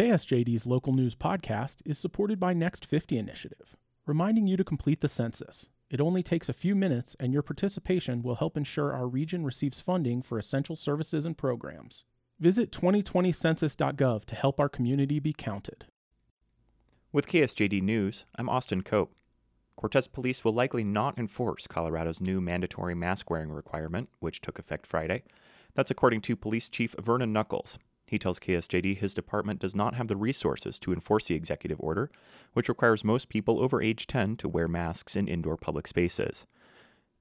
KSJD's local news podcast is supported by Next 50 Initiative, reminding you to complete the census. It only takes a few minutes, and your participation will help ensure our region receives funding for essential services and programs. Visit 2020census.gov to help our community be counted. With KSJD News, I'm Austin Cope. Cortez police will likely not enforce Colorado's new mandatory mask wearing requirement, which took effect Friday. That's according to Police Chief Vernon Knuckles. He tells KSJD his department does not have the resources to enforce the executive order, which requires most people over age 10 to wear masks in indoor public spaces.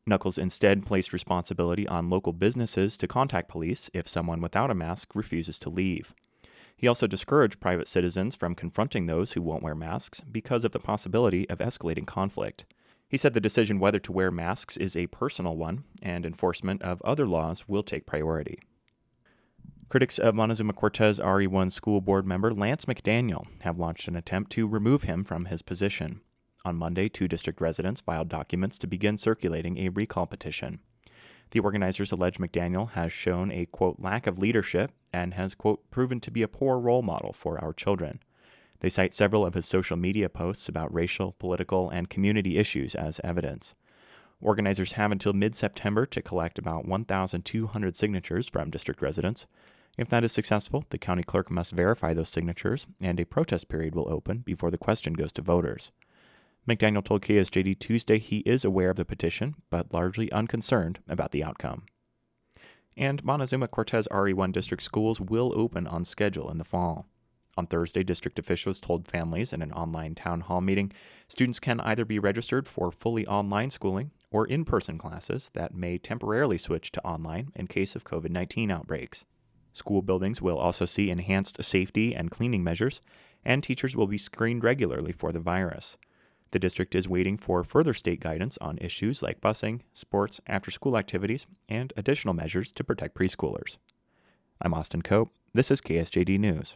Knuckles instead placed responsibility on local businesses to contact police if someone without a mask refuses to leave. He also discouraged private citizens from confronting those who won't wear masks because of the possibility of escalating conflict. He said the decision whether to wear masks is a personal one, and enforcement of other laws will take priority. Critics of Montezuma Cortez RE1 school board member Lance McDaniel have launched an attempt to remove him from his position. On Monday, two district residents filed documents to begin circulating a recall petition. The organizers allege McDaniel has shown a, quote, lack of leadership and has, quote, proven to be a poor role model for our children. They cite several of his social media posts about racial, political, and community issues as evidence. Organizers have until mid September to collect about 1,200 signatures from district residents. If that is successful, the county clerk must verify those signatures, and a protest period will open before the question goes to voters. McDaniel told KSJD Tuesday he is aware of the petition, but largely unconcerned about the outcome. And Montezuma Cortez RE1 district schools will open on schedule in the fall. On Thursday, district officials told families in an online town hall meeting students can either be registered for fully online schooling or in person classes that may temporarily switch to online in case of COVID 19 outbreaks. School buildings will also see enhanced safety and cleaning measures, and teachers will be screened regularly for the virus. The district is waiting for further state guidance on issues like busing, sports, after school activities, and additional measures to protect preschoolers. I'm Austin Cope. This is KSJD News.